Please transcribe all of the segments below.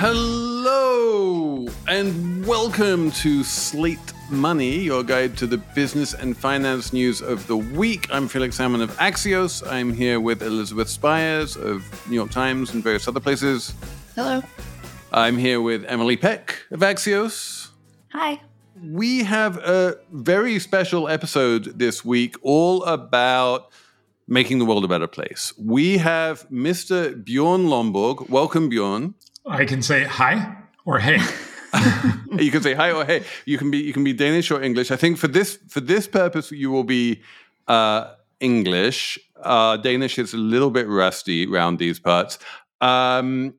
Hello and welcome to Slate Money, your guide to the business and finance news of the week. I'm Felix Salmon of Axios. I'm here with Elizabeth Spiers of New York Times and various other places. Hello. I'm here with Emily Peck of Axios. Hi. We have a very special episode this week all about making the world a better place. We have Mr. Bjorn Lomborg. Welcome, Bjorn. I can say hi or hey. you can say hi or hey. You can be you can be Danish or English. I think for this for this purpose you will be uh, English. Uh, Danish is a little bit rusty around these parts. Um,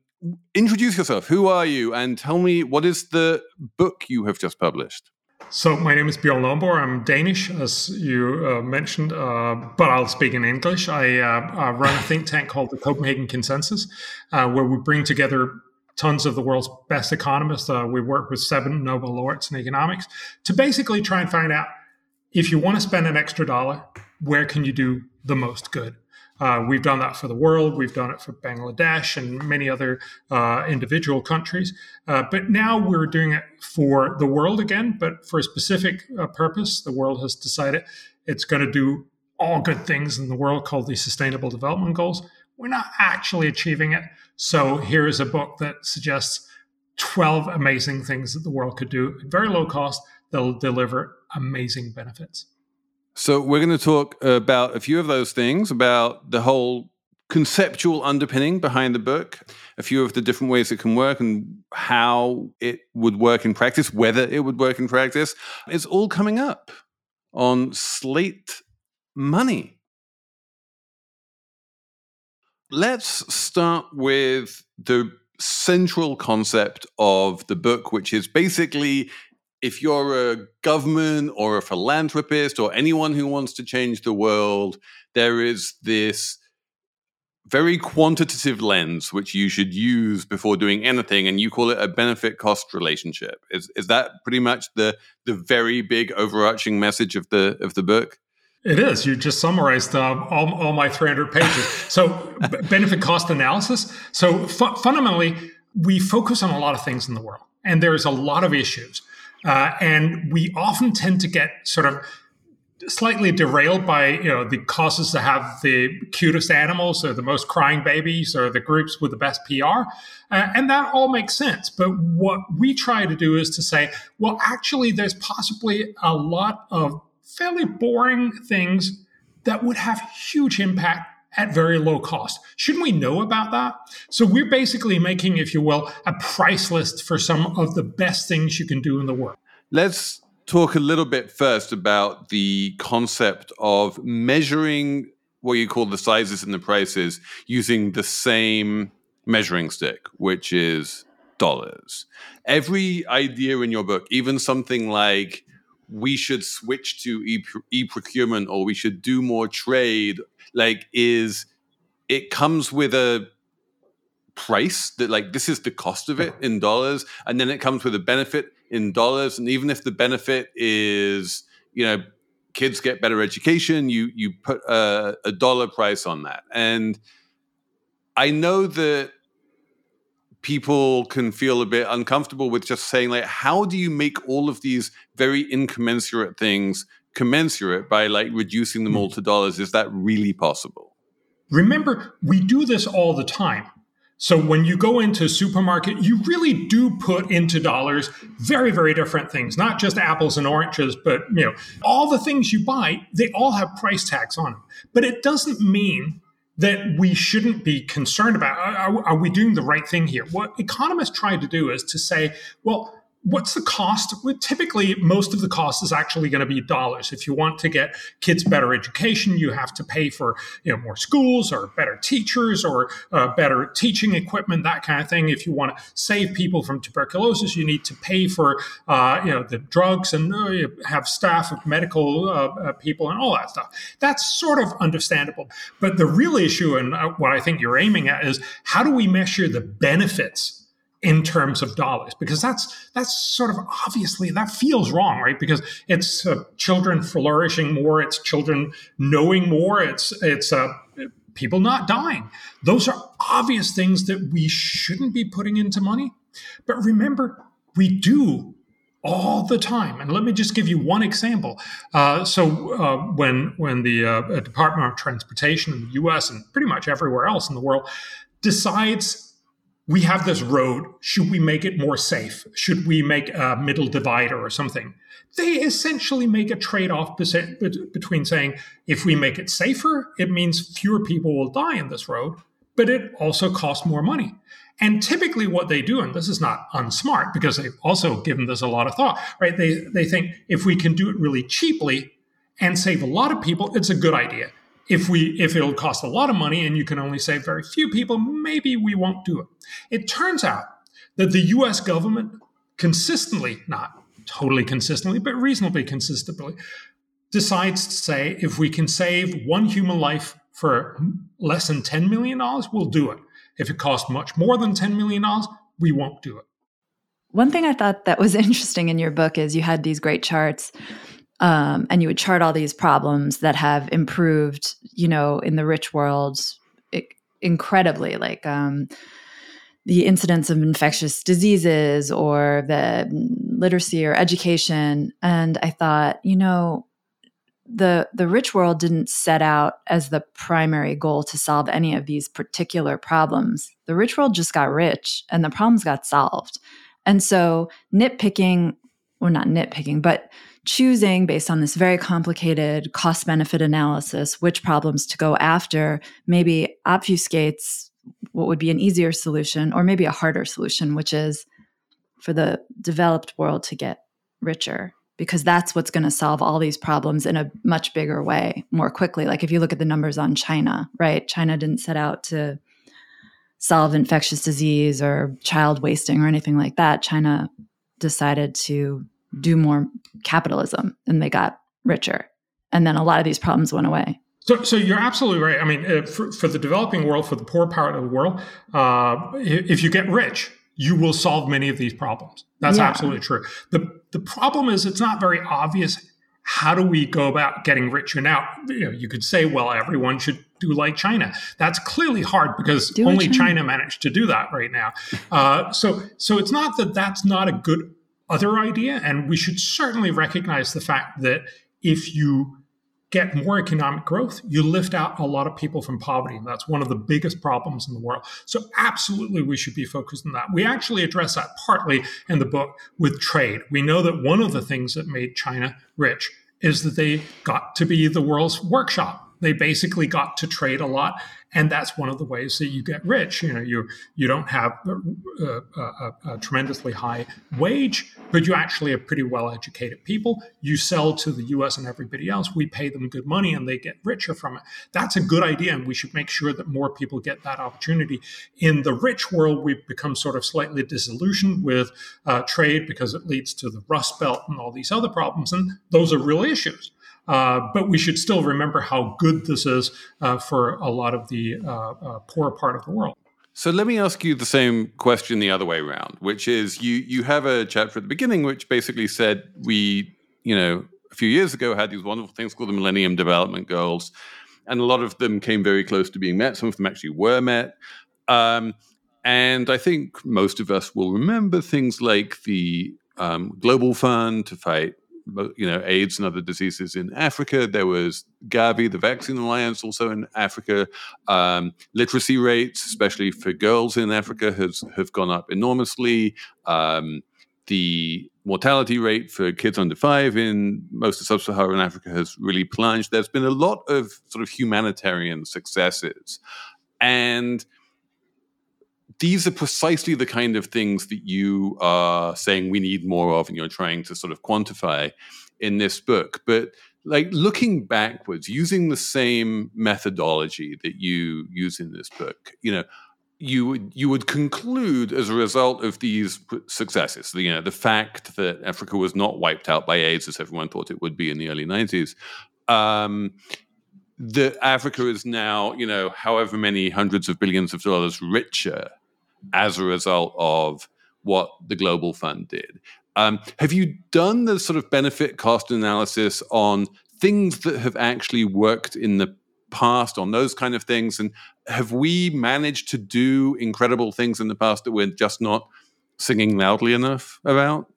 introduce yourself. Who are you? And tell me what is the book you have just published. So my name is Bjorn Lomborg. I'm Danish, as you uh, mentioned, uh, but I'll speak in English. I uh, run a think tank called the Copenhagen Consensus, uh, where we bring together tons of the world's best economists. Uh, we work with seven Nobel laureates in economics to basically try and find out if you want to spend an extra dollar, where can you do the most good? Uh, we've done that for the world. We've done it for Bangladesh and many other uh, individual countries. Uh, but now we're doing it for the world again, but for a specific uh, purpose. The world has decided it's going to do all good things in the world called the Sustainable Development Goals. We're not actually achieving it. So here is a book that suggests 12 amazing things that the world could do at very low cost that'll deliver amazing benefits. So we're going to talk about a few of those things, about the whole conceptual underpinning behind the book, a few of the different ways it can work and how it would work in practice, whether it would work in practice. It's all coming up on Slate Money. Let's start with the central concept of the book, which is basically if you're a government or a philanthropist or anyone who wants to change the world, there is this very quantitative lens which you should use before doing anything, and you call it a benefit cost relationship. Is is that pretty much the the very big overarching message of the of the book? It is. You just summarized uh, all, all my 300 pages. So, benefit cost analysis. So, fu- fundamentally, we focus on a lot of things in the world, and there's a lot of issues. Uh, and we often tend to get sort of slightly derailed by you know the causes that have the cutest animals or the most crying babies or the groups with the best PR, uh, and that all makes sense. But what we try to do is to say, well, actually, there's possibly a lot of fairly boring things that would have huge impact at very low cost. Shouldn't we know about that? So we're basically making, if you will, a price list for some of the best things you can do in the world. Let's talk a little bit first about the concept of measuring what you call the sizes and the prices using the same measuring stick, which is dollars. Every idea in your book, even something like we should switch to e procurement or we should do more trade like is it comes with a price that like this is the cost of it in dollars and then it comes with a benefit in dollars and even if the benefit is you know kids get better education you you put a, a dollar price on that. And i know that people can feel a bit uncomfortable with just saying like how do you make all of these very incommensurate things commensurate by like reducing them all hmm. to dollars is that really possible remember we do this all the time so when you go into a supermarket you really do put into dollars very very different things not just apples and oranges but you know all the things you buy they all have price tags on them but it doesn't mean that we shouldn't be concerned about. Are, are, we doing the right thing here? What economists try to do is to say, well, what's the cost? Well, typically, most of the cost is actually going to be dollars. If you want to get kids better education, you have to pay for you know more schools or better teachers or uh, better teaching equipment, that kind of thing. If you want to save people from tuberculosis, you need to pay for uh, you know the drugs and uh, have staff of medical uh, uh, people and all that stuff. That's sort of understandable. But the real issue and uh, what I think you're aiming at is how do we measure the benefits in terms of dollars because that's that's sort of obviously that feels wrong right because it's uh, children flourishing more it's children knowing more it's it's uh, people not dying those are obvious things that we shouldn't be putting into money But remember, we do all the time. And let me just give you one example. Uh, so uh, when when the uh, Department of Transportation in the U.S. and pretty much everywhere else in the world decides we have this road, should we make it more safe? Should we make a middle divider or something? They essentially make a trade-off between saying if we make it safer, it means fewer people will die in this road, but it also costs more money. And typically, what they do, and this is not unsmart because they've also given this a lot of thought, right? They, they think if we can do it really cheaply and save a lot of people, it's a good idea. If we if it'll cost a lot of money and you can only save very few people, maybe we won't do it. It turns out that the US government consistently, not totally consistently, but reasonably consistently, decides to say if we can save one human life for less than $10 million, we'll do it. If it costs much more than $10 million, we won't do it. One thing I thought that was interesting in your book is you had these great charts. Um, and you would chart all these problems that have improved, you know, in the rich world incredibly, like um, the incidence of infectious diseases or the literacy or education. And I thought, you know, the the rich world didn't set out as the primary goal to solve any of these particular problems. The rich world just got rich and the problems got solved. And so nitpicking, or not nitpicking, but choosing based on this very complicated cost benefit analysis which problems to go after maybe obfuscates what would be an easier solution or maybe a harder solution, which is for the developed world to get richer because that's what's going to solve all these problems in a much bigger way more quickly. Like if you look at the numbers on China, right? China didn't set out to solve infectious disease or child wasting or anything like that. China decided to do more capitalism and they got richer. And then a lot of these problems went away. So, so you're absolutely right. I mean, uh, for, for, the developing world, for the poor part of the world, uh, if you get rich, you will solve many of these problems. That's yeah. absolutely true. The the problem is it's not very obvious. How do we go about getting richer? Now, you know, you could say, well, everyone should do like China. That's clearly hard because do only China. China. managed to do that right now. Uh, so, so it's not that that's not a good other idea, and we should certainly recognize the fact that if you get more economic growth, you lift out a lot of people from poverty. And that's one of the biggest problems in the world. So, absolutely, we should be focused on that. We actually address that partly in the book with trade. We know that one of the things that made China rich is that they got to be the world's workshop. They basically got to trade a lot and that's one of the ways that you get rich. You know, you you don't have a, a, a, tremendously high wage, but you actually are pretty well educated people. You sell to the U.S. and everybody else. We pay them good money, and they get richer from it. That's a good idea, and we should make sure that more people get that opportunity. In the rich world, we've become sort of slightly disillusioned with uh, trade because it leads to the Rust Belt and all these other problems, and those are real issues. Uh, but we should still remember how good this is uh, for a lot of the uh, uh, poor part of the world. So let me ask you the same question the other way around, which is you you have a chapter at the beginning which basically said we, you know, a few years ago had these wonderful things called the Millennium Development Goals, and a lot of them came very close to being met. Some of them actually were met. Um, and I think most of us will remember things like the um, Global Fund to fight you know, AIDS and other diseases in Africa. There was Gavi, the Vaccine Alliance, also in Africa. Um, literacy rates, especially for girls in Africa, has have gone up enormously. Um, the mortality rate for kids under five in most of sub-Saharan Africa has really plunged. There's been a lot of sort of humanitarian successes, and these are precisely the kind of things that you are saying we need more of and you're trying to sort of quantify in this book. But like looking backwards using the same methodology that you use in this book you know you would you would conclude as a result of these successes you know the fact that africa was not wiped out by aids as everyone thought it would be in the early 90s um, that Africa is now, you know, however many hundreds of billions of dollars richer as a result of what the Global Fund did. Um, have you done the sort of benefit cost analysis on things that have actually worked in the past on those kind of things? And have we managed to do incredible things in the past that we're just not singing loudly enough about?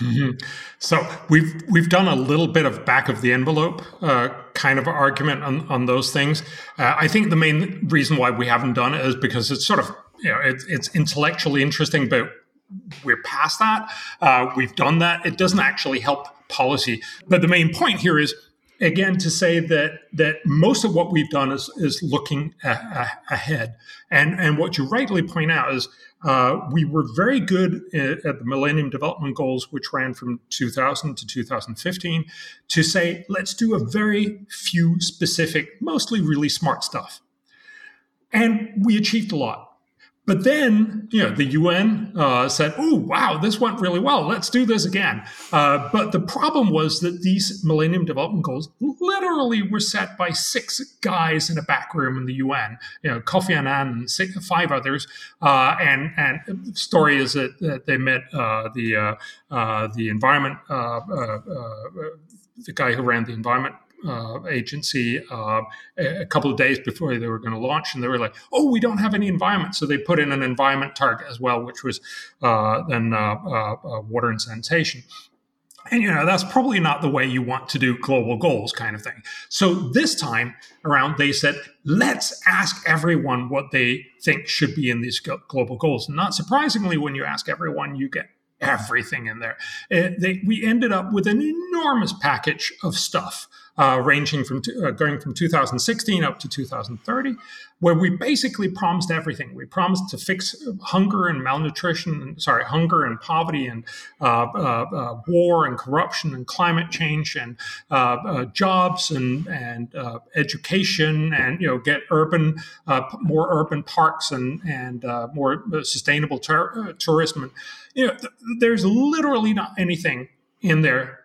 Mm-hmm. So we've we've done a little bit of back of the envelope uh, kind of argument on, on those things. Uh, I think the main reason why we haven't done it is because it's sort of you know it, it's intellectually interesting, but we're past that. Uh, we've done that. It doesn't actually help policy. But the main point here is again to say that that most of what we've done is is looking a, a, ahead. And and what you rightly point out is uh, we were very good at, at, the Millennium Development Goals, which ran from 2000 to 2015, to say, let's do a very few specific, mostly really smart stuff. And we achieved a lot. But then, you know, the UN uh, said, "Oh, wow, this went really well. Let's do this again." Uh, but the problem was that these Millennium Development Goals literally were set by six guys in a back room in the UN. You know, Kofi Annan and six, five others. Uh, and and the story is that, that they met uh, the uh, uh, the environment the guy who ran the environment uh, agency uh, a couple of days before they were going to launch, and they were like, "Oh, we don't have any environment," so they put in an environment target as well, which was uh, then uh, uh, water and sanitation. And you know that's probably not the way you want to do global goals, kind of thing. So this time around, they said, "Let's ask everyone what they think should be in these global goals." Not surprisingly, when you ask everyone, you get everything in there. They, we ended up with an enormous package of stuff uh, ranging from uh, going from 2016 up to 2030, where we basically promised everything. We promised to fix hunger and malnutrition, sorry, hunger and poverty and uh, uh, uh war and corruption and climate change and uh, jobs and and education and you know get urban more urban parks and and more sustainable tur- tourism. And, you know, th- there's literally not anything in there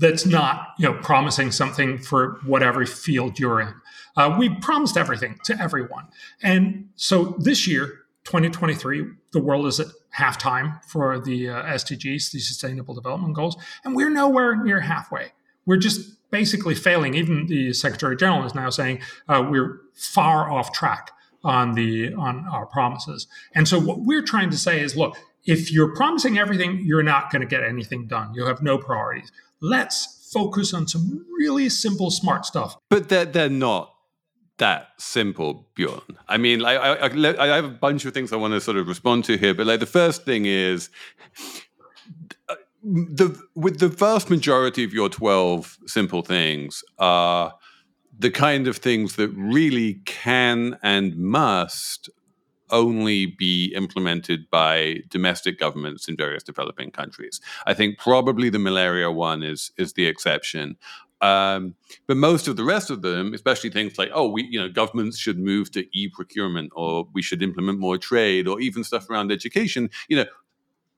that's not you know promising something for whatever field you're in. Uh, we promised everything to everyone, and so this year, 2023, the world is at halftime for the uh, SDGs, the Sustainable Development Goals, and we're nowhere near halfway. We're just basically failing. Even the Secretary General is now saying uh, we're far off track on the on our promises. And so what we're trying to say is, look, if you're promising everything, you're not going to get anything done. You have no priorities let's focus on some really simple, smart stuff. But they're, they're not that simple, Bjorn. I mean, I, I, I have a bunch of things I want to sort of respond to here, but like the first thing is uh, the with the vast majority of your 12 simple things are the kind of things that really can and must only be implemented by domestic governments in various developing countries. I think probably the malaria one is is the exception. Um, but most of the rest of them, especially things like, oh, we, you know, governments should move to e-procurement, or we should implement more trade, or even stuff around education, you know,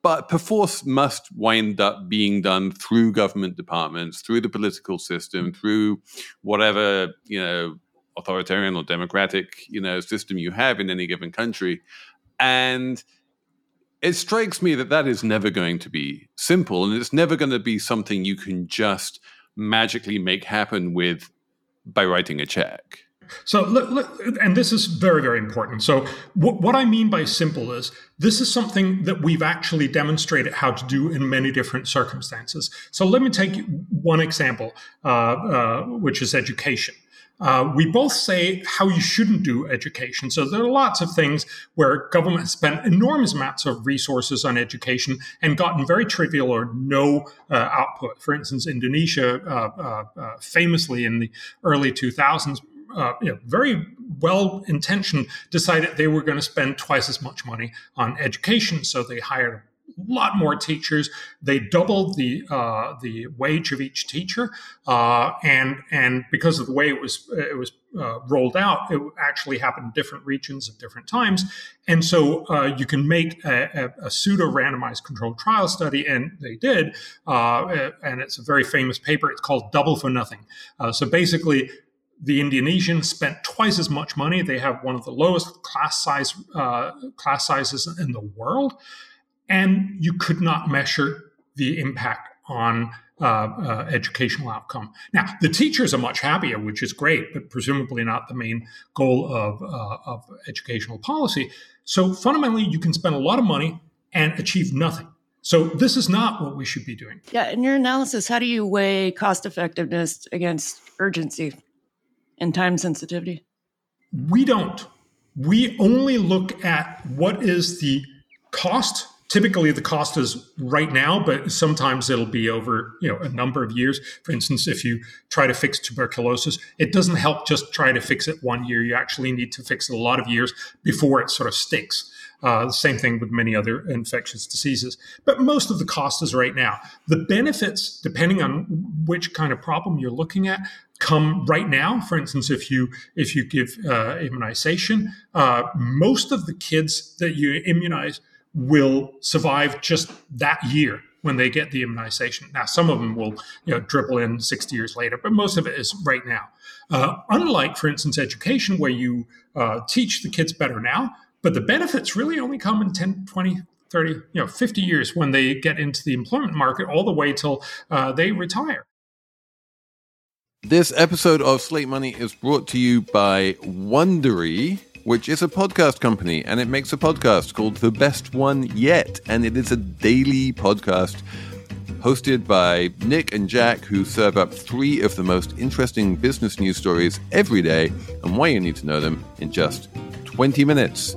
but perforce must wind up being done through government departments, through the political system, through whatever you know authoritarian or democratic you know system you have in any given country and it strikes me that that is never going to be simple and it's never going to be something you can just magically make happen with by writing a check so, look, and this is very, very important. So, what I mean by simple is this is something that we've actually demonstrated how to do in many different circumstances. So, let me take one example, uh, uh, which is education. Uh, we both say how you shouldn't do education. So there are lots of things where government spent enormous amounts of resources on education and gotten very trivial or no uh, output. For instance, Indonesia uh, uh, uh famously in the early 2000s uh, you know, very well intentioned, decided they were going to spend twice as much money on education. So they hired lot more teachers. They doubled the uh, the wage of each teacher, uh, and and because of the way it was it was uh, rolled out, it actually happened in different regions at different times. And so uh, you can make a, a, a, pseudo randomized controlled trial study, and they did. Uh, and it's a very famous paper. It's called Double for Nothing. Uh, so basically, the Indonesians spent twice as much money. They have one of the lowest class size uh, class sizes in the world, and you could not measure the impact on uh, uh, educational outcome. Now, the teachers are much happier, which is great, but presumably not the main goal of, uh, of educational policy. So fundamentally, you can spend a lot of money and achieve nothing. So this is not what we should be doing. Yeah, in your analysis, how do you weigh cost effectiveness against urgency and time sensitivity? We don't. We only look at what is the cost typically the cost is right now but sometimes it'll be over you know a number of years. For instance if you try to fix tuberculosis it doesn't help just try to fix it one year. You actually need to fix it a lot of years before it sort of sticks. Uh, same thing with many other infectious diseases. But most of the cost is right now. The benefits depending on which kind of problem you're looking at come right now. For instance, if you if you give uh, immunization, uh, most of the kids that you immunize will survive just that year when they get the immunization. Now, some of them will you know, dribble in 60 years later, but most of it is right now. Uh, unlike, for instance, education, where you uh, teach the kids better now, but the benefits really only come in 10, 20, 30, you know, 50 years when they get into the employment market, all the way till uh, they retire. This episode of Slate Money is brought to you by Wondery which is a podcast company, and it makes a podcast called The Best One Yet, and it is a daily podcast hosted by Nick and Jack, who serve up three of the most interesting business news stories every day, and why you need to know them in just 20 minutes.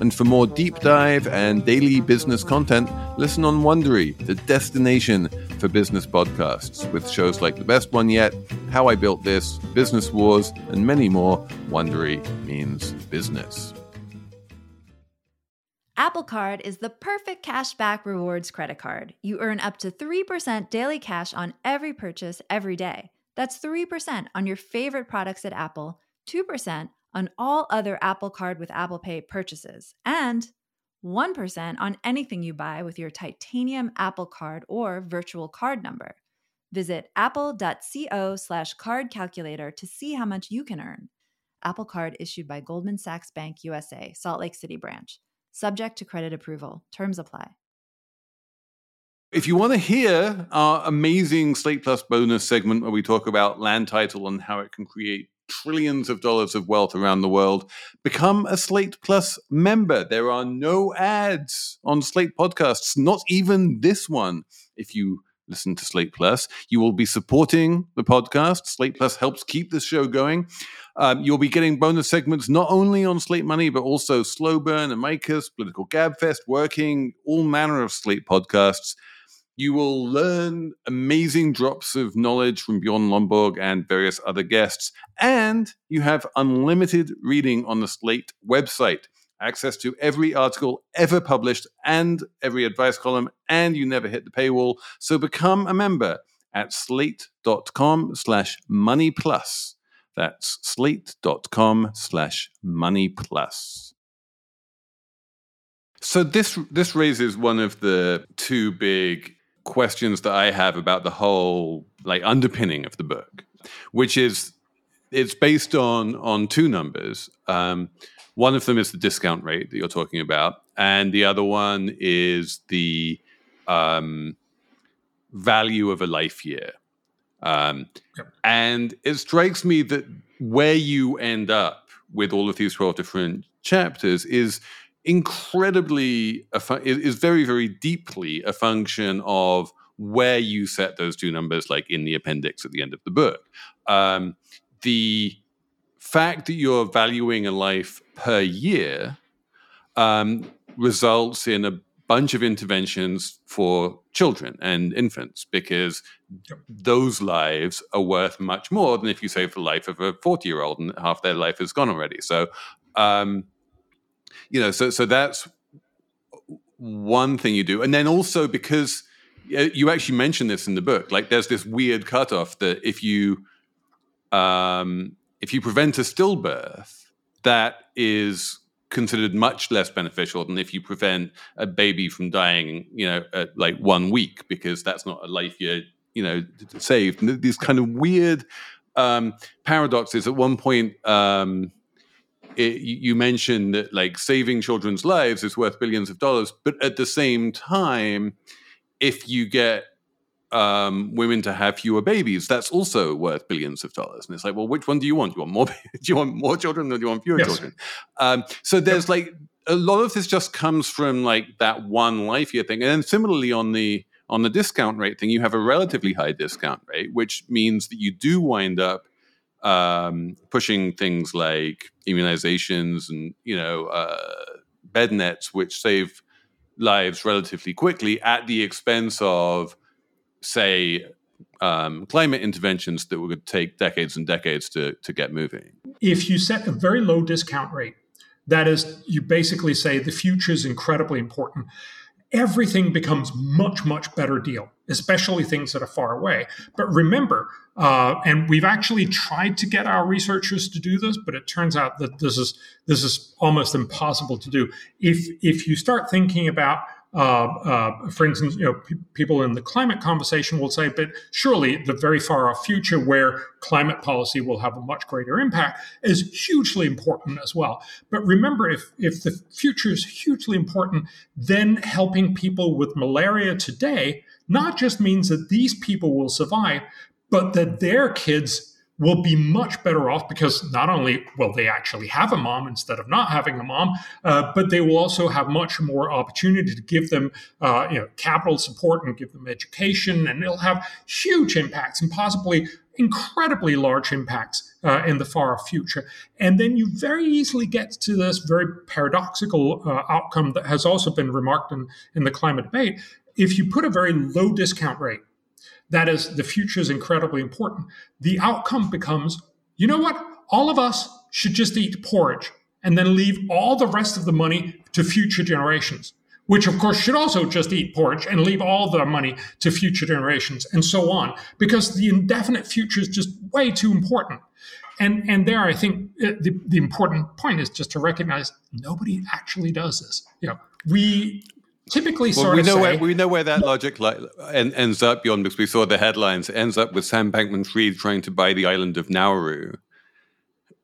And for more deep dive and daily business content, listen on Wondery, the destination for business podcasts, with shows like The Best One Yet, How I Built This, Business Wars, and many more. Wondery means business. Apple Card is the perfect cashback rewards credit card. You earn up to 3% daily cash on every purchase every day. That's 3% on your favorite products at Apple, 2% on all other Apple Card with Apple Pay purchases, and 1% on anything you buy with your titanium Apple Card or virtual card number. Visit apple.co slash card calculator to see how much you can earn. Apple Card issued by Goldman Sachs Bank USA, Salt Lake City branch. Subject to credit approval. Terms apply. If you want to hear our amazing Slate Plus bonus segment where we talk about land title and how it can create trillions of dollars of wealth around the world, become a Slate Plus member. There are no ads on Slate podcasts, not even this one. If you listen to Slate Plus, you will be supporting the podcast. Slate Plus helps keep this show going. Um, you'll be getting bonus segments not only on Slate Money, but also Slow Burn, Amicus, Political Gabfest, Working, all manner of Slate podcasts. You will learn amazing drops of knowledge from Bjorn Lomborg and various other guests. And you have unlimited reading on the Slate website, access to every article ever published and every advice column, and you never hit the paywall. So become a member at slate.com slash money plus. That's slate.com slash money plus. So this this raises one of the two big questions that I have about the whole like underpinning of the book, which is it's based on on two numbers. Um, one of them is the discount rate that you're talking about, and the other one is the um, value of a life year. Um, yep. And it strikes me that where you end up with all of these 12 different chapters is incredibly is very very deeply a function of where you set those two numbers like in the appendix at the end of the book. Um, the fact that you're valuing a life per year um, results in a bunch of interventions for children and infants because those lives are worth much more than if you save the life of a 40 year old and half their life is gone already. So um, you know, so so that's one thing you do, and then also because you actually mention this in the book, like there's this weird cutoff that if you um, if you prevent a stillbirth, that is considered much less beneficial than if you prevent a baby from dying, you know, at like one week, because that's not a life you're, you know, saved. And these kind of weird um, paradoxes. At one point, um, it, you mentioned that like saving children's lives is worth billions of dollars, but at the same time, if you get um, women to have fewer babies, that's also worth billions of dollars. And it's like, well, which one do you want? Do you want more? do you want more children, or do you want fewer yes. children? Um, so there's like a lot of this just comes from like that one life year thing, and then similarly on the on the discount rate thing, you have a relatively high discount rate, which means that you do wind up um, pushing things like immunizations and you know uh, bed nets, which save lives relatively quickly at the expense of say, um, climate interventions that would take decades and decades to, to get moving? If you set a very low discount rate, that is, you basically say the future is incredibly important everything becomes much much better deal especially things that are far away. But remember uh, and we've actually tried to get our researchers to do this but it turns out that this is this is almost impossible to do. If if you start thinking about Uh, uh, for instance, you know, p- people in the climate conversation will say, but surely the very far off future where climate policy will have a much greater impact is hugely important as well. But remember, if, if the future is hugely important, then helping people with malaria today not just means that these people will survive, but that their kids will be much better off because not only will they actually have a mom instead of not having a mom, uh, but they will also have much more opportunity to give them uh, you know, capital support and give them education, and it'll have huge impacts and possibly incredibly large impacts uh, in the far future. And then you very easily get to this very paradoxical uh, outcome that has also been remarked in, in the climate debate. If you put a very low discount rate that is, the future is incredibly important. The outcome becomes you know what? All of us should just eat porridge and then leave all the rest of the money to future generations, which of course should also just eat porridge and leave all the money to future generations and so on, because the indefinite future is just way too important. And, and there, I think uh, the, the important point is just to recognize nobody actually does this. You know, we typically well, we know say, where we know where that logic li- ends up beyond because we saw the headlines. It ends up with Sam Bankman-Fried trying to buy the island of Nauru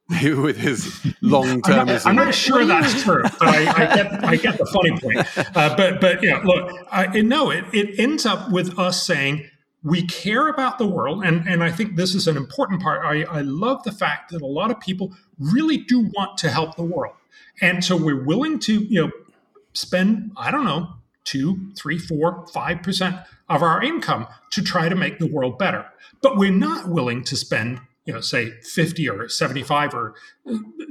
with his long term. I'm, I'm, not sure that's true, but I, I, get I get the funny point. Uh, but but yeah, look, I, no, it it ends up with us saying. We care about the world, and, and I think this is an important part. I, I love the fact that a lot of people really do want to help the world. And so we're willing to, you know, spend, I don't know, two, three, four, five percent of our income to try to make the world better. But we're not willing to spend, you know, say 50 or 75 or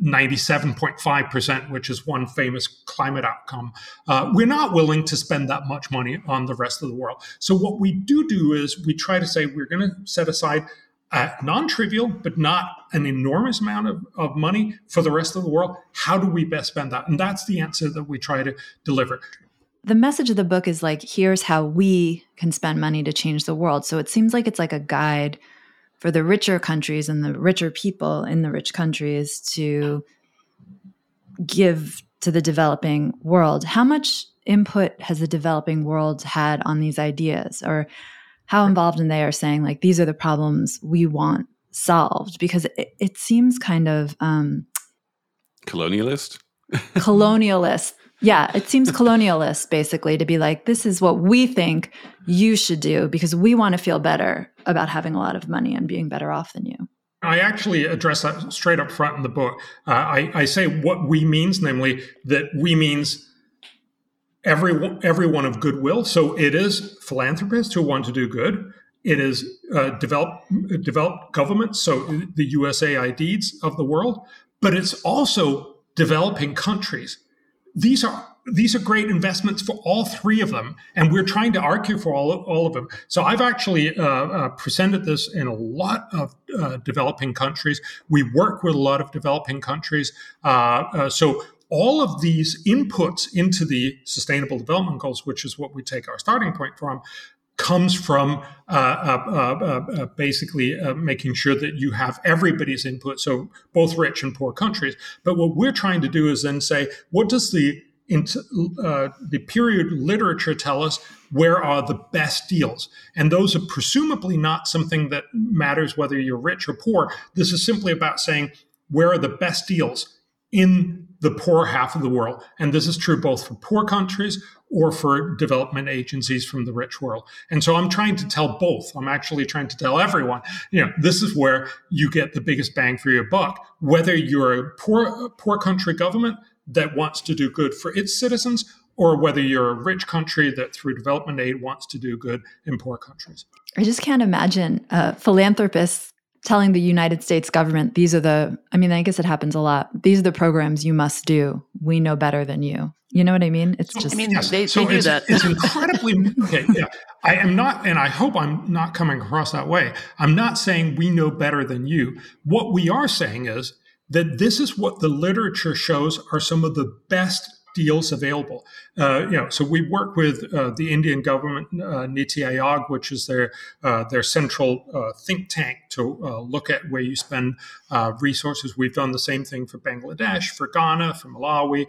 97.5%, which is one famous climate outcome. Uh, we're not willing to spend that much money on the rest of the world. So what we do do is we try to say we're going to set aside uh, non-trivial but not an enormous amount of, of money for the rest of the world how do we best spend that? And that's the answer that we try to deliver. The message of the book is like here's how we can spend money to change the world. So it seems like it's like a guide for the richer countries and the richer people in the rich countries to give to the developing world. How much input has the developing world had on these ideas? Or how involved in they are saying like these are the problems we want solved because it, it seems kind of um, colonialist? colonialist. Yeah it seems colonialist basically to be like this is what we think you should do because we want to feel better about having a lot of money and being better off than you. I actually address that straight up front in the book. Uh, I, I say what we means, namely that we means every everyone of goodwill. So it is philanthropists who want to do good. It is uh, developed developed governments, so the USAIDs of the world, but it's also developing countries. These are these are great investments for all three of them, and we're trying to argue for all of, all of them. So I've actually uh, uh, presented this in a lot of uh, developing countries. We work with a lot of developing countries. Uh, uh, so all of these inputs into the sustainable development goals, which is what we take our starting point from, comes from uh, uh, uh, uh basically uh, making sure that you have everybody's input, so both rich and poor countries. But what we're trying to do is then say, what does the uh, the peer-reviewed literature tell us where are the best deals? And those are presumably not something that matters whether you're rich or poor. This is simply about saying where are the best deals in the poor half of the world. And this is true both for poor countries or for development agencies from the rich world. And so I'm trying to tell both. I'm actually trying to tell everyone, you know, this is where you get the biggest bang for your buck, whether you're a poor, poor country government that wants to do good for its citizens or whether you're a rich country that through development aid wants to do good in poor countries. I just can't imagine uh, philanthropists telling the United States government, these are the, I mean, I guess it happens a lot. These are the programs you must do. We know better than you. You know what I mean? It's just. I mean, yes. they, so they do it's, that. it's incredibly. Okay, yeah. I am not, and I hope I'm not coming across that way. I'm not saying we know better than you. What we are saying is that this is what the literature shows are some of the best deals available. Uh, you know, so we work with uh, the Indian government, uh, Niti Aayog, which is their their central think tank to look at where you spend resources. We've done the same thing for Bangladesh, for Ghana, for Malawi,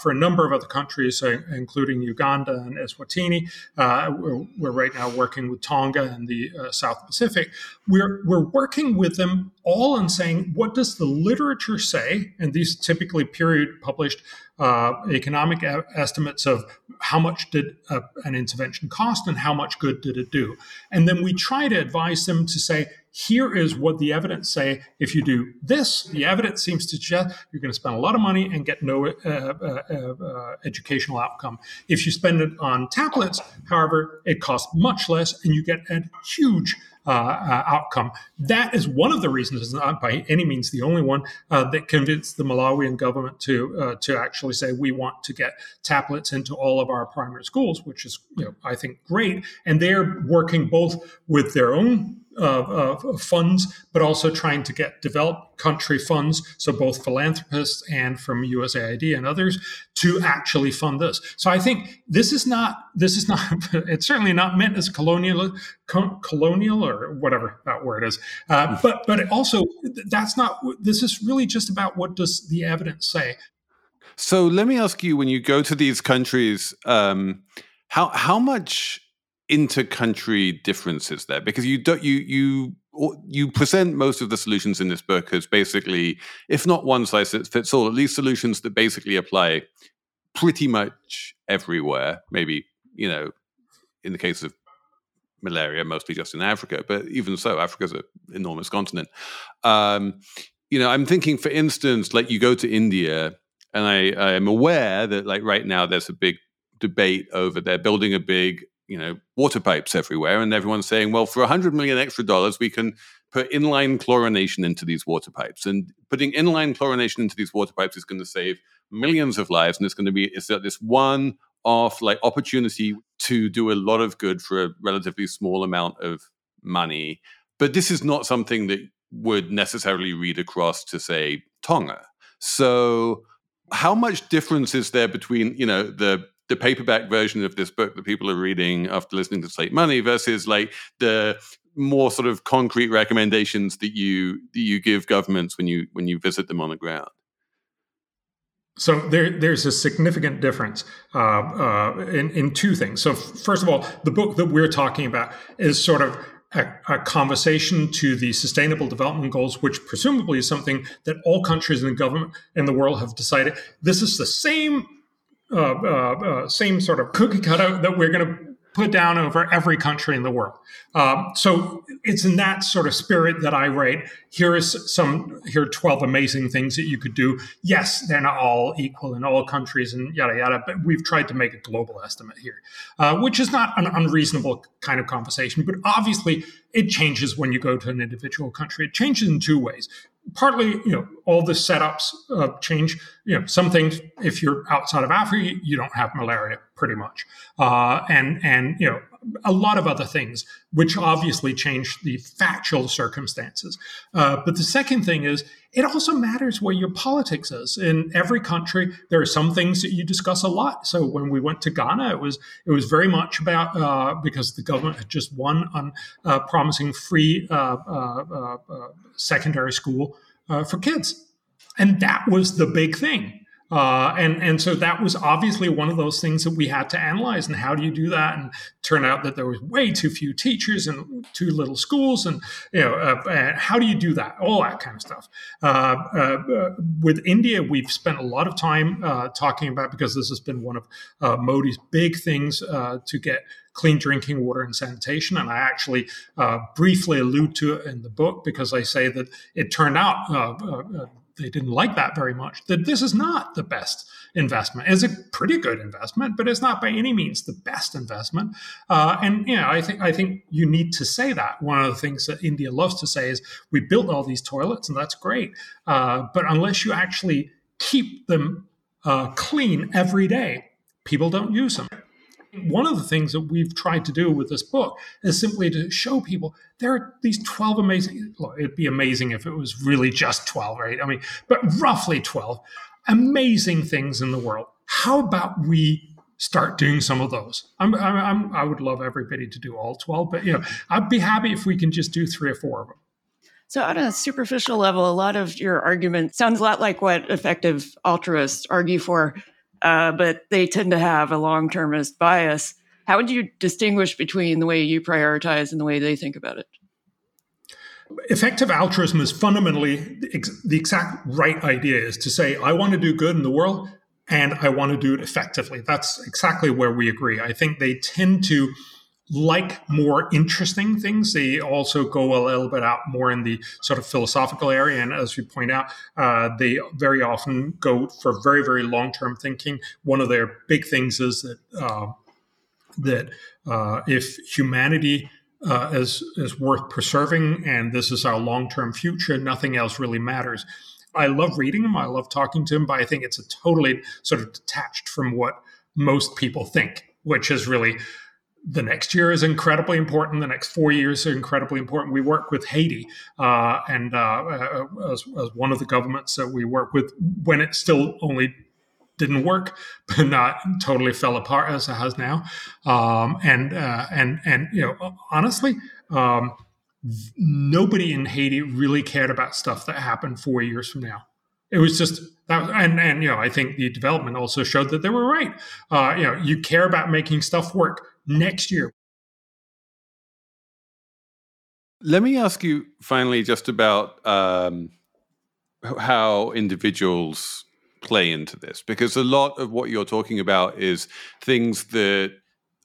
for a number of other countries, including Uganda and Eswatini. We're, right now working with Tonga and the South Pacific. We're we're working with them all and saying, what does the literature say? And these typically peer-reviewed published uh, economic a- estimates of how much did a, an intervention cost and how much good did it do. And then we try to advise them to say, here is what the evidence say. If you do this, the evidence seems to suggest you're going to spend a lot of money and get no uh, uh, uh, uh, educational outcome. If you spend it on tablets, however, it costs much less and you get a huge uh, uh, outcome. That is one of the reasons, it's not by any means the only one, uh, that convinced the Malawian government to uh, to actually say we want to get tablets into all of our primary schools, which is you know I think great. And they're working both with their own uh, uh, funds, but also trying to get developed country funds, so both philanthropists and from USAID and others, to actually fund this. So I think this is not this is not it's certainly not meant as colonial colonial or whatever that word is, uh, but but also that's not this is really just about what does the evidence say. So let me ask you: when you go to these countries, um, how how much inter-country differences there because you don't you you you present most of the solutions in this book as basically if not one size fits all at least solutions that basically apply pretty much everywhere maybe you know in the case of malaria mostly just in africa but even so africa's an enormous continent. Um, you know i'm thinking for instance like you go to india and i i am aware that like right now there's a big debate over they're building a big you know water pipes everywhere, and everyone's saying, well, for 100 million extra dollars, we can put inline chlorination into these water pipes, and putting inline chlorination into these water pipes is going to save millions of lives, and it's going to be it's this one off like opportunity to do a lot of good for a relatively small amount of money. But this is not something that would necessarily read across to say Tonga. So how much difference is there between you know the the paperback version of this book that people are reading after listening to Slate Money versus like the more sort of concrete recommendations that you that you give governments when you when you visit them on the ground. So there, there's a significant difference uh, uh, in, in two things. So first of all, the book that we're talking about is sort of a, a, conversation to the sustainable development goals, which presumably is something that all countries in the government in the world have decided. This is the same same sort of cookie cutout that we're going to put down over every country in the world. Um, so it's in that sort of spirit that I write. Here is some, here are 12 amazing things that you could do. Yes, they're not all equal in all countries and yada, yada, but we've tried to make a global estimate here, uh, which is not an unreasonable kind of conversation. But obviously, it changes when you go to an individual country. It changes in two ways partly, you know, all the setups uh, change. You know, some things, if you're outside of Africa, you don't have malaria pretty much. Uh, and, and, you know, a lot of other things, which obviously change the factual circumstances. Uh, but the second thing is, it also matters where your politics is. In every country, there are some things that you discuss a lot. So when we went to Ghana, it was it was very much about uh, because the government had just won on uh, promising free uh, uh, uh, secondary school for kids, and that was the big thing. Uh, and and so that was obviously one of those things that we had to analyze. And how do you do that? And turn out that there was way too few teachers and too little schools. And you know, uh, how do you do that? All that kind of stuff. Uh, uh with India, we've spent a lot of time uh, talking about because this has been one of uh, Modi's big things to get clean drinking water and sanitation. And I actually uh, briefly allude to it in the book because I say that it turned out uh, uh, they didn't like that very much. That this is not the best investment. It's a pretty good investment, but it's not by any means the best investment. Uh, and you know, I think I think you need to say that. One of the things that India loves to say is, "We built all these toilets, and that's great." Uh, but unless you actually keep them uh, clean every day, people don't use them. Mm-hmm. One of the things that we've tried to do with this book is simply to show people there are these 12 amazing, look, it'd be amazing if it was really just 12, right? I mean, but roughly 12 amazing things in the world. How about we start doing some of those? I'm, I'm, i would love everybody to do all 12, but you know, I'd be happy if we can just do three or four of them. So, on a superficial level, a lot of your argument sounds a lot like what effective altruists argue for uh, but they tend to have a long termist bias. How would you distinguish between the way you prioritize and the way they think about it? Effective altruism is fundamentally the exact right idea is to say, I want to do good in the world and I want to do it effectively. That's exactly where we agree. I think they tend to like more interesting things. They also go a little bit out more in the sort of philosophical area. And as you point out, uh, they very often go for very, very long term thinking. One of their big things is that uh, that uh, if humanity uh, is is worth preserving and this is our long term future, nothing else really matters. I love reading them. I love talking to them, but I think it's a totally sort of detached from what most people think, which is really the next year is incredibly important. The next four years are incredibly important. We work with Haiti, uh, and uh, uh, as, as, one of the governments that we work with when it still only didn't work, but not totally fell apart as it has now. Um, and uh, and and you know, honestly, um, nobody in Haiti really cared about stuff that happened four years from now. It was just that, and and you know, I think the development also showed that they were right. Uh, you know, you care about making stuff work next year. Let me ask you finally just about um, how individuals play into this, because a lot of what you're talking about is things that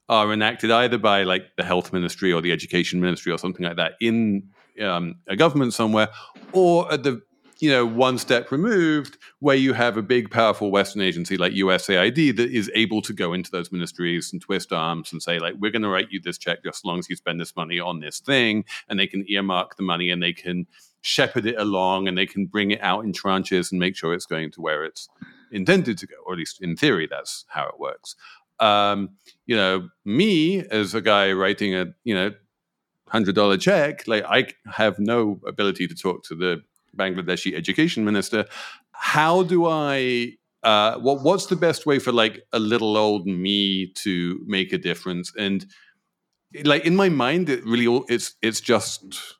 are enacted either by like the health ministry or the education ministry or something like that in um, a government somewhere, or at the you know, one step removed, where you have a big, powerful Western agency like USAID that is able to go into those ministries and twist arms and say, like, we're going to write you this check just as long as you spend this money on this thing, and they can earmark the money and they can shepherd it along and they can bring it out in tranches and make sure it's going to where it's intended to go, or at least in theory, that's how it works. Um, you know, me as a guy writing a you know hundred dollar check, like I have no ability to talk to the Bangladeshi education minister. How do I? Uh, what what's the best way for like a little old me to make a difference? And like in my mind, it really all, it's it's just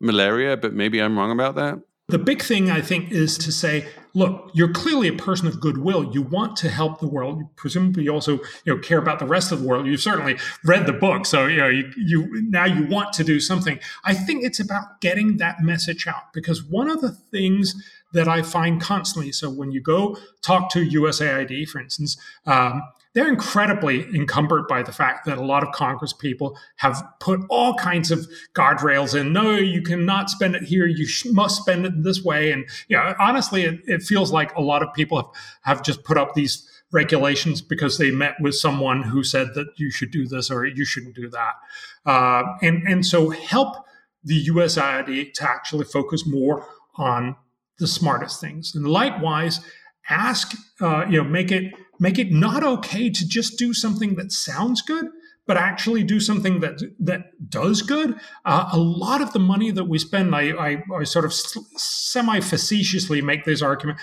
malaria, but maybe I'm wrong about that. The big thing I think is to say, look, you're clearly a person of goodwill. You want to help the world. You presumably also, you know, care about the rest of the world. You've certainly read the book, so you know, you, you now you want to do something. I think it's about getting that message out because one of the things that I find constantly. So when you go talk to USAID, for instance, um, they're incredibly encumbered by the fact that a lot of Congress people have put all kinds of guardrails in. No, you cannot spend it here. You sh- must spend it this way. And you know, honestly, it, it feels like a lot of people have, have just put up these regulations because they met with someone who said that you should do this or you shouldn't do that. Uh, and and so help the USAID to actually focus more on the smartest things. And likewise, ask, uh, you know, make it make it not okay to just do something that sounds good, but actually do something that that does good. Uh, a lot of the money that we spend, I, I, I sort of semi facetiously make this argument.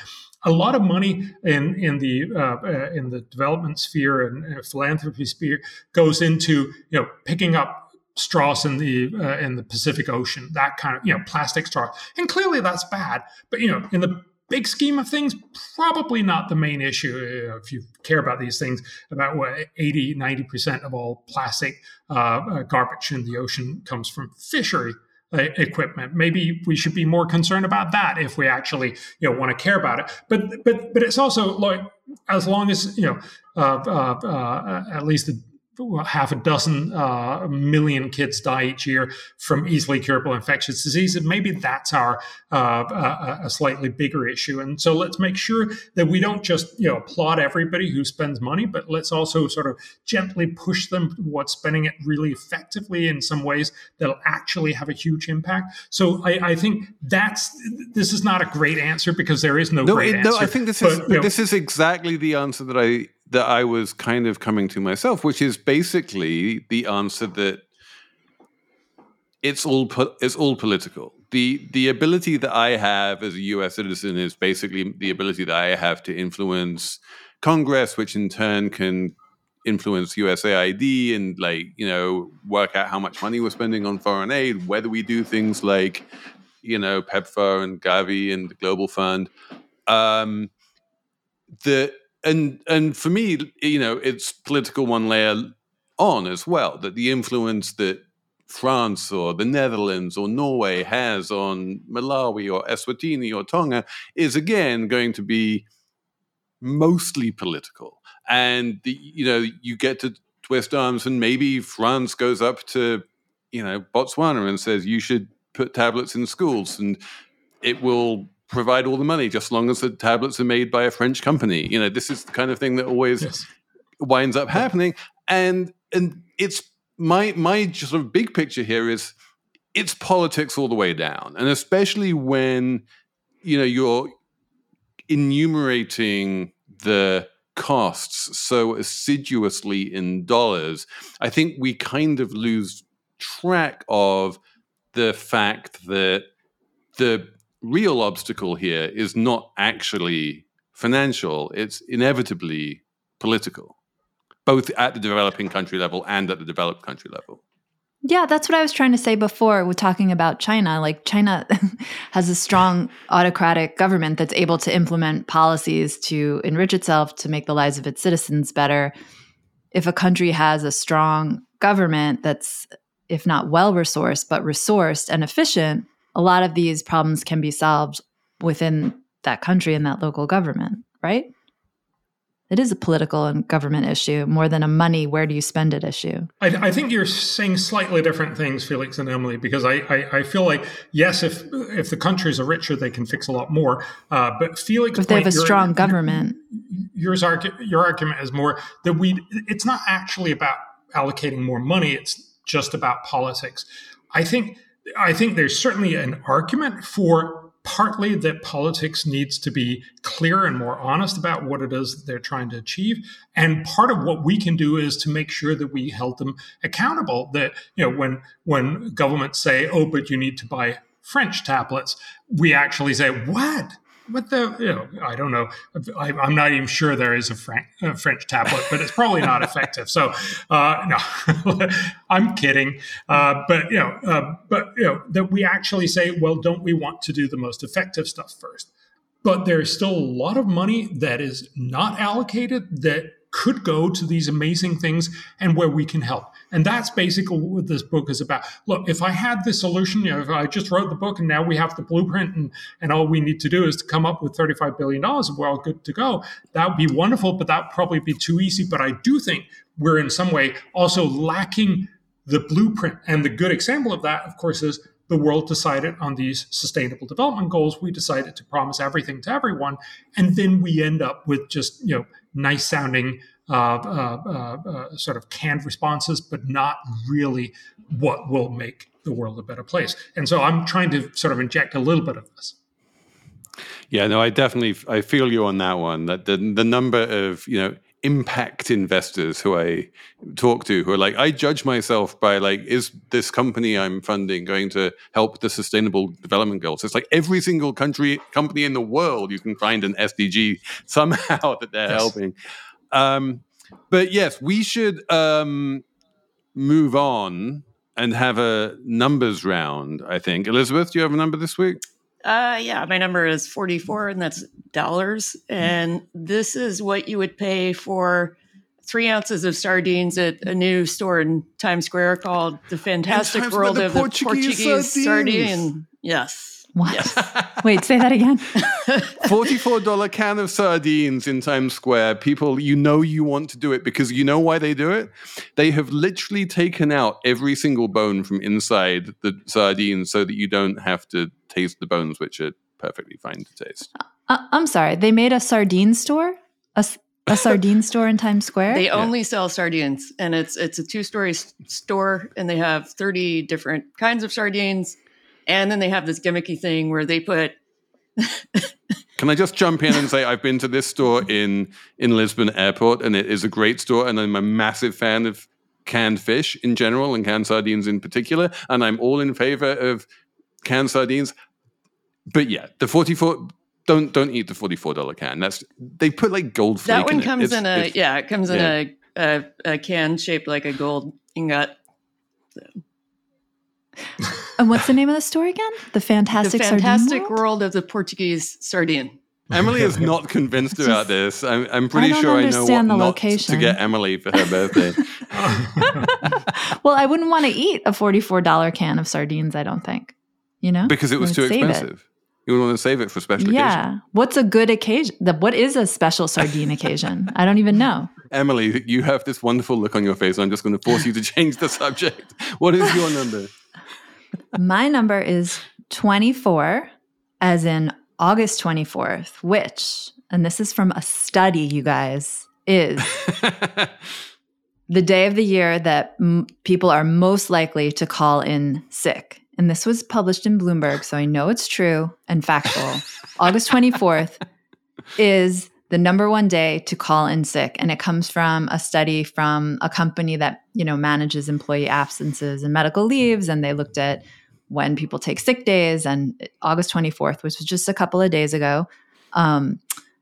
A lot of money in in the uh, uh, in the development sphere and uh, philanthropy sphere goes into you know picking up straws in the uh, in the Pacific Ocean, that kind of you know plastic straws, and clearly that's bad. But you know, in the big scheme of things, probably not the main issue. Uh, if you care about these things, about what 80, 90 percent of all plastic uh, uh, garbage in the ocean comes from fishery uh, equipment. Maybe we should be more concerned about that if we actually you know want to care about it. But but but it's also like as long as you know uh, uh, at least the half a dozen uh, million kids die each year from easily curable infectious diseases. Maybe that's our uh, uh, a slightly bigger issue. And so let's make sure that we don't just you know applaud everybody who spends money, but let's also sort of gently push them towards spending it really effectively in some ways that'll actually have a huge impact. So I, I think that's this is not a great answer because there is no, no great it, answer. No, I think this is but, know, this is exactly the answer that I that I was kind of coming to myself, which is basically the answer that it's all po- it's all political. the The ability that I have as a U.S. citizen is basically the ability that I have to influence Congress, which in turn can influence USAID and like you know work out how much money we're spending on foreign aid, whether we do things like you know PEPFAR and Gavi and the Global Fund. Um, the and and for me, you know, it's political one layer on as well. That the influence that France or the Netherlands or Norway has on Malawi or Eswatini or Tonga is again going to be mostly political. And the, you know, you get to twist arms, and maybe France goes up to you know Botswana and says you should put tablets in schools, and it will provide all the money just as long as the tablets are made by a French company. You know, this is the kind of thing that always yes. winds up happening. And and it's my my sort of big picture here is it's politics all the way down. And especially when, you know, you're enumerating the costs so assiduously in dollars, I think we kind of lose track of the fact that the real obstacle here is not actually financial, it's inevitably political, both at the developing country level and at the developed country level. Yeah, that's what I was trying to say before with talking about China. Like, China has a strong autocratic government that's able to implement policies to enrich itself, to make the lives of its citizens better. If a country has a strong government that's, if not well resourced, but resourced and efficient, a lot of these problems can be solved within that country and that local government, right? It is a political and government issue more than a money, where do you spend it issue. I, I think you're saying slightly different things, Felix and Emily, because I, I, I, feel like, yes, if if the countries are richer, they can fix a lot more. Uh, but Felix, if they have a strong government, yours your argument is more that we. It's not actually about allocating more money; it's just about politics. I think I think there's certainly an argument for partly that politics needs to be clear and more honest about what it is that they're trying to achieve. And part of what we can do is to make sure that we hold them accountable that you know when when governments say oh but you need to buy french tablets we actually say what what the you know i don't know. I, am not even sure there is a, Fran- a, french tablet but it's probably not effective. So uh, no i'm kidding. Uh, but you know uh, but you know that we actually say well don't we want to do the most effective stuff first? But there's still a lot of money that is not allocated that could go to these amazing things and where we can help. And that's basically what this book is about. Look, if I had the solution, you know, if I just wrote the book and now we have the blueprint and, and all we need to do is to come up with $35 billion and we're all good to go, that would be wonderful, but that would probably be too easy. But I do think we're in some way also lacking the blueprint. And the good example of that, of course, is the world decided on these sustainable development goals. We decided to promise everything to everyone. And then we end up with just, you know, nice sounding uh, uh, uh, uh, sort of canned responses, but not really what will make the world a better place. And so I'm trying to sort of inject a little bit of this. Yeah, no, I definitely I feel you on that one. That the the number of you know impact investors who I talk to who are like, I judge myself by like, is this company I'm funding going to help the sustainable development goals? It's like every single country company in the world you can find an SDG somehow that they're yes. helping. Um, but yes, we should um, move on and have a numbers round. I think Elizabeth, do you have a number this week? Uh, yeah, my number is 44, and that's dollars. And this is what you would pay for three ounces of sardines at a new store in Times Square called The Fantastic World the of Portuguese the Portuguese sardines. Sardine. Yes. What? Yes. Wait, say that again. $44 can of sardines in Times Square. People, you know you want to do it because you know why they do it? They have literally taken out every single bone from inside the sardines so that you don't have to taste the bones, which are perfectly fine to taste. Uh, I'm sorry, they made a sardine store? A, a sardine store in Times Square? They only yeah. sell sardines, and it's it's a two story store, and they have 30 different kinds of sardines and then they have this gimmicky thing where they put. Can I just jump in and say I've been to this store in in Lisbon Airport, and it is a great store, and I'm a massive fan of canned fish in general and canned sardines in particular, and I'm all in favor of canned sardines. But yeah, the 44 don't don't eat the $44 can. That's they put like gold flake That one in comes in a yeah, it comes yeah. in a, a, a can shaped like a gold ingot. And what's the name of the store again? The Fantastic, the Fantastic World? World of the Portuguese Sardine. Emily is not convinced about this. I'm, I'm pretty I sure I know what not location. to get Emily for her birthday. well, I wouldn't want to eat a $44 can of sardines, I don't think. You know? Because it was too expensive. It. You would want to save it for special yeah. occasion. What's a good occasion? What is a special sardine occasion? I don't even know. Emily, you have this wonderful look on your face. I'm just going to force you to change the subject. What is your number? My number is 24, as in August 24th, which, and this is from a study, you guys, is the day of the year that m- people are most likely to call in sick. And this was published in Bloomberg, so I know it's true and factual. August 24th is the number one day to call in sick. And it comes from a study from a company that you know manages employee absences and medical leaves. And they looked at when people take sick days. And august 24th which was just a couple of days ago. Um,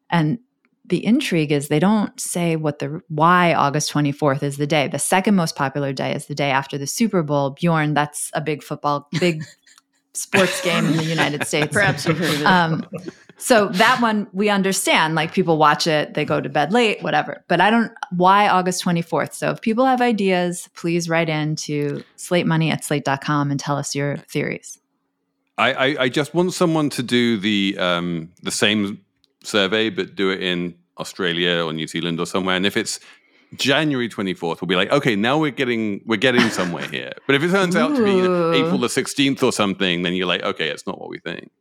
and the intrigue is they don't say what the why august 24th is the day. The second most popular day is the day after the super bowl. Bjorn that's a big football big sports game in the united states. Perhaps you've heard of it. Um, so that one we understand. Like people watch it, they go to bed late, whatever. But I don't why August 24th. So if people have ideas, please write in to slate money at slate.com and tell us your theories. I, I, I just want someone to do the um, the same survey, but do it in Australia or New Zealand or somewhere. And if it's January 24th, we'll be like, okay, now we're getting we're getting somewhere here. But if it turns out to be April the 16th or something, then you're like, okay, it's not what we think.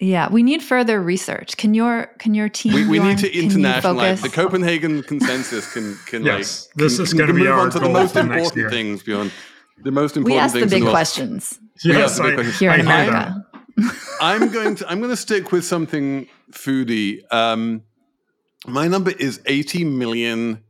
Yeah, we need further research. Can your can your team? We, we need to internationalize the Copenhagen consensus. Can can yes, like this can, is going to be our on to the most important things beyond the most important. We ask the big questions. Yes, the big I, questions. here in America. I'm going to I'm going to stick with something foodie. Um, my number is 80 million,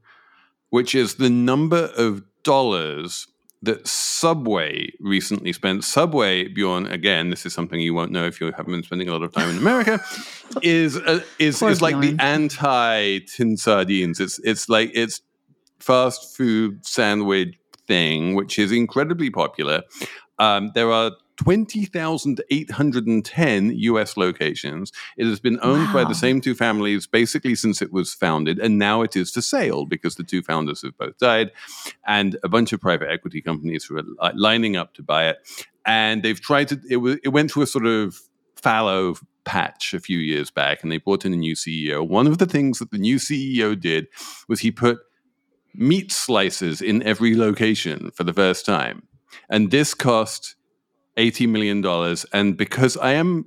which is the number of dollars that Subway recently spent. Subway, Bjorn, again, this is something you won't know if you haven't been spending a lot of time in America, is uh, is is like Bjorn. the anti tin sardines. It's it's like it's fast food sandwich thing, which is incredibly popular. Um, there are 20,810 US locations. It has been owned wow. by the same two families basically since it was founded, and now it is for sale because the two founders have both died, and a bunch of private equity companies were lining up to buy it. And they've tried to, it, was, it went through a sort of fallow patch a few years back, and they brought in a new CEO. One of the things that the new CEO did was he put meat slices in every location for the first time. And this cost $80 million. And because I am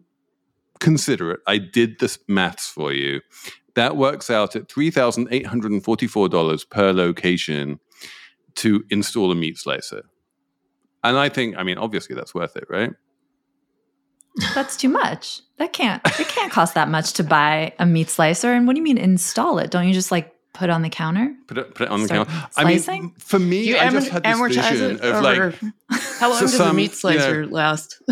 considerate, I did this maths for you. That works out at $3,844 per location to install a meat slicer. And I think, I mean, obviously that's worth it, right? That's too much. That can't. It can't cost that much to buy a meat slicer. And what do you mean install it? Don't you just like put it on the counter? Put it, put it on the Start counter. I slicing? mean, for me, you I am- just had this vision it of over- like How long So does a some, meat you slicer know- last?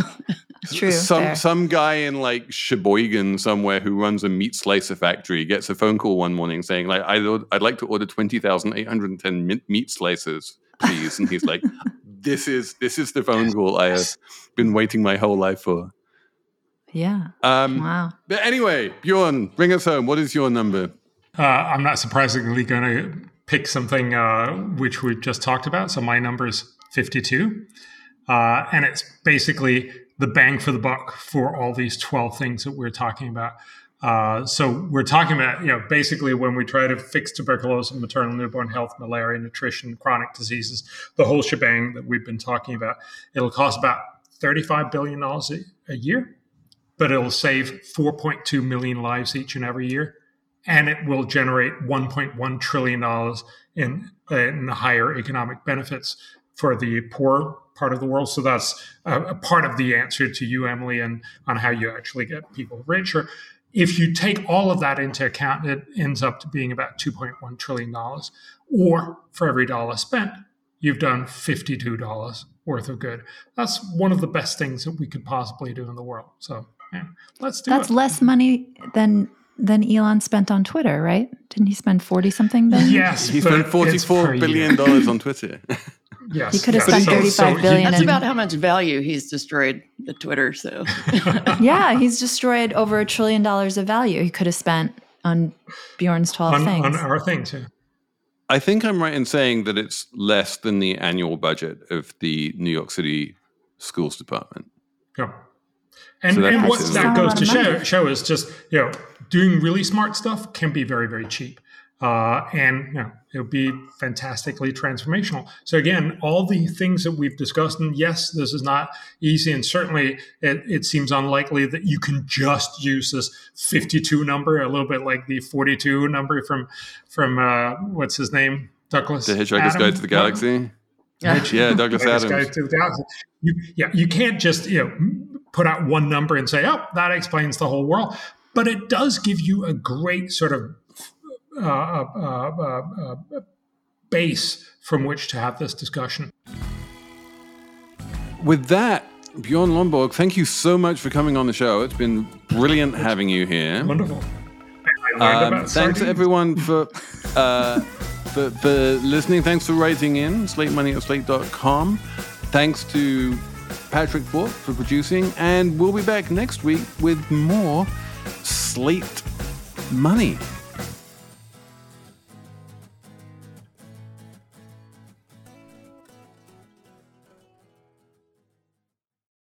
True. some fair. some guy in like Sheboygan somewhere who runs a meat slicer factory gets a phone call one morning saying like I'd, I'd like to order twenty thousand eight hundred and ten meat, meat slicers, please. And he's like, this is this is the phone call I have been waiting my whole life for. yeah. Um, Wow. But anyway, Bjorn, bring us home. What is your number? Uh, I'm not surprisingly going to pick something uh, which we just talked about. So my number is 52. Uh, and it's basically the bang for the buck for all these 12 things that we're talking about. Uh, so we're talking about, you know, basically when we try to fix tuberculosis, maternal newborn health, malaria, nutrition, chronic diseases, the whole shebang that we've been talking about, it'll cost about $35 billion a, a year, but it'll save 4.2 million lives each and every year and it will generate 1.1 trillion dollars in in higher economic benefits for the poor part of the world. So that's a, a part of the answer to you, Emily, and on how you actually get people richer. If you take all of that into account, it ends up to being about 2.1 trillion dollars. Or for every dollar spent, you've done 52 dollars worth of good. That's one of the best things that we could possibly do in the world. So yeah, let's do That's it. less money than than Elon spent on Twitter, right? Didn't he spend forty something billion? Yes, He spent it's forty-four per billion year. dollars on Twitter. Yes, He could have yes. spent 35 he- billion That's and- about how much value he's destroyed the Twitter. So Yeah, he's destroyed over a trillion dollars of value he could have spent on Bjorn's twelve on, things. on our things. Yeah. I think I'm right in saying that it's less than the annual budget of the New York City Schools Department. Yeah. And, So that and what that goes to show, money. show is just, you know, doing really smart stuff can be very, very cheap. Uh, and, you know, it'll be fantastically transformational. So, again, all the things that we've discussed, and yes, this is not easy. And certainly it, it seems unlikely that you can just use this 52 number, a little bit like the 42 number from, from uh, what's his name? Douglas. The Hitchhiker's Guide to the Galaxy. Yeah, yeah Douglas Adams. guy to the galaxy. You, yeah, you can't just you know put out one number and say, "Oh, that explains the whole world." But it does give you a great sort of uh, uh, uh, uh, base from which to have this discussion. With that, Bjorn Lomborg, thank you so much for coming on the show. It's been brilliant having you here. Wonderful. Um, thanks everyone for, uh, for for listening. Thanks for writing in. Slate Money at slate.com. Thanks to Patrick Fort for producing. And we'll be back next week with more Slate Money.